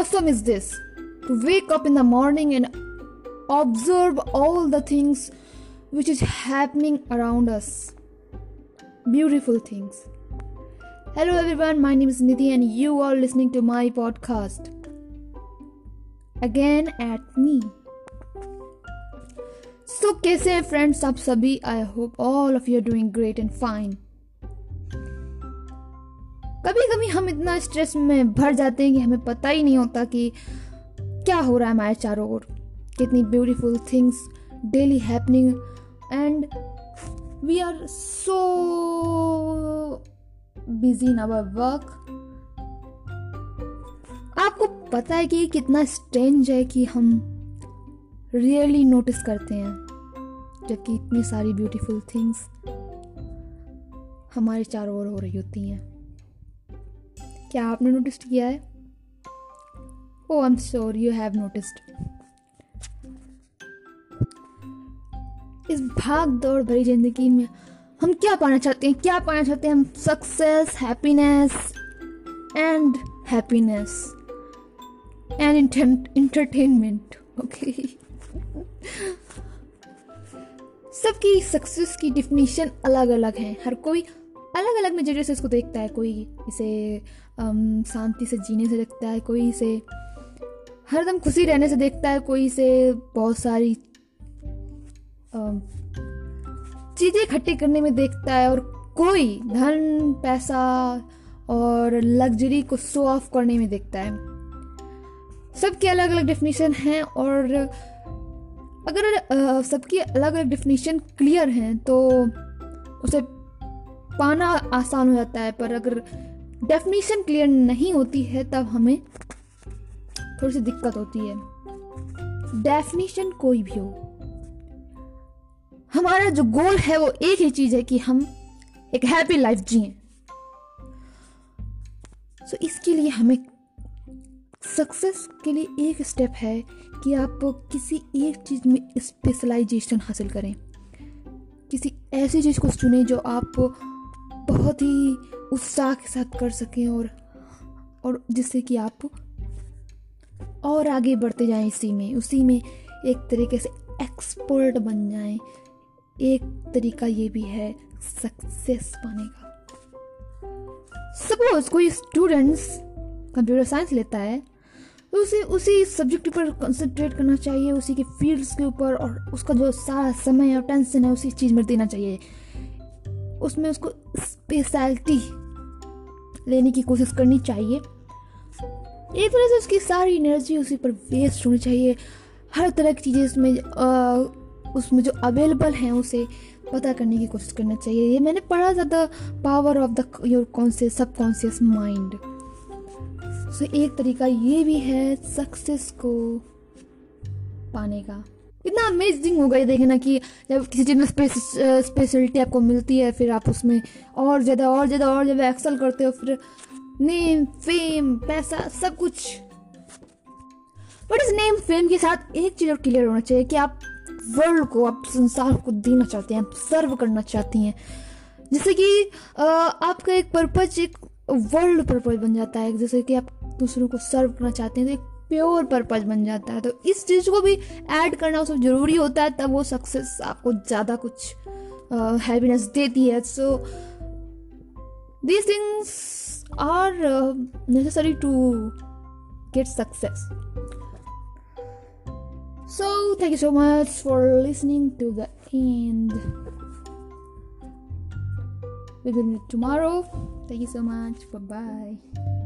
awesome is this? To wake up in the morning and observe all the things which is happening around us. Beautiful things. Hello everyone, my name is Nidhi and you are listening to my podcast. Again at me. So कैसे हैं friends आप सभी I hope all of you are doing great and fine कभी कभी हम इतना stress में भर जाते हैं कि हमें पता ही नहीं होता कि क्या हो रहा है हमारे चारों ओर। कितनी beautiful things daily happening and we are so busy in our work आपको पता है कि कितना स्ट्रेंज है कि हम रियली नोटिस करते हैं, जबकि इतनी सारी ब्यूटीफुल थिंग्स हमारे चारों ओर हो रही होती हैं। क्या आपने नोटिस किया है? ओ I am sure you have noticed इस भाग दौड़ भरी ज़िंदगी में हम क्या पाना चाहते हैं? क्या पाना चाहते हैं? हम success happiness and happiness and entertainment okay सबकी सक्सेस की डिफिनीशन अलग अलग है। हर कोई अलग अलग नज़रिए से इसको देखता है, कोई इसे शांति से जीने से देखता है, कोई इसे हरदम खुशी रहने से देखता है, कोई इसे बहुत सारी चीज़ें इकट्ठी करने में देखता है और कोई धन, पैसा और लग्जरी को शो ऑफ़ करने में देखता है। सबके अलग अलग डेफिनेशन हैं और अगर सबकी अलग अलग डेफिनेशन क्लियर हैं तो उसे पाना आसान हो जाता है, पर अगर डेफिनेशन क्लियर नहीं होती है, तब हमें थोड़ी सी दिक्कत होती है। डेफिनेशन कोई भी हो। हमारा जो गोल है, वो एक ही चीज़ है कि हम एक हैप्पी लाइफ जिए। सो इसके लिए हमें सक्सेस के लिए एक स्टेप है कि आप किसी एक चीज़ में स्पेशलाइजेशन हासिल करें। किसी ऐसी चीज़ को चुने जो आप बहुत ही उत्साह के साथ कर सकें और और जिससे कि आप और आगे बढ़ते जाएँ इसी में, उसी में एक तरीके से एक्सपर्ट बन जाएँ। एक तरीका ये भी है सक्सेस पाने का। सपोज़ कोई स्टूडेंट्स कंप्यूटर साइंस लेता है तो उसे, उसी सब्जेक्ट पर कंसंट्रेट करना चाहिए, उसी के फील्ड्स के ऊपर और उसका जो सारा समय और टेंशन है उसी चीज़ में देना चाहिए। उसमें उसको स्पेशलिटी लेने की कोशिश करनी चाहिए। एक तरह से उसकी सारी एनर्जी उसी पर वेस्ट होनी चाहिए। हर तरह की चीज़ें उसमें उसमें जो अवेलेबल हैं, उसे पता करने की कोशिश करना चाहिए। ये मैंने पढ़ा था the power of the your conscious subconscious mind so एक तरीका ये भी है सक्सेस को पाने का। इतना अमेजिंग होगा ये देखना कि जब किसी चीज़ में स्पेशलिटी आपको मिलती है, फिर आप उसमें और ज़्यादा और ज़्यादा और ज़्यादा एक्सल करते हो, फिर नेम फेम पैसा, सब कुछ। बट इस नेम फेम के साथ एक चीज़ और क्लियर होना चाहिए कि आप वर्ल्ड को, आप संसार को देना चाहते हैं, आप सर्व करना चाहती हैं। जैसे कि आपका एक पर्पज एक वर्ल्ड पर्पज बन जाता है। जैसे कि आप दूसरों को सर्व करना चाहते हैं तो एक प्योर पर्पज बन जाता है तो इस चीज़ को भी ऐड करना उसमें ज़रूरी होता है तब वो सक्सेस आपको ज़्यादा कुछ हैप्पीनेस देती है so these things are necessary to get success So, thank you so much for listening to the end. We will meet tomorrow. Thank you so much. Bye bye.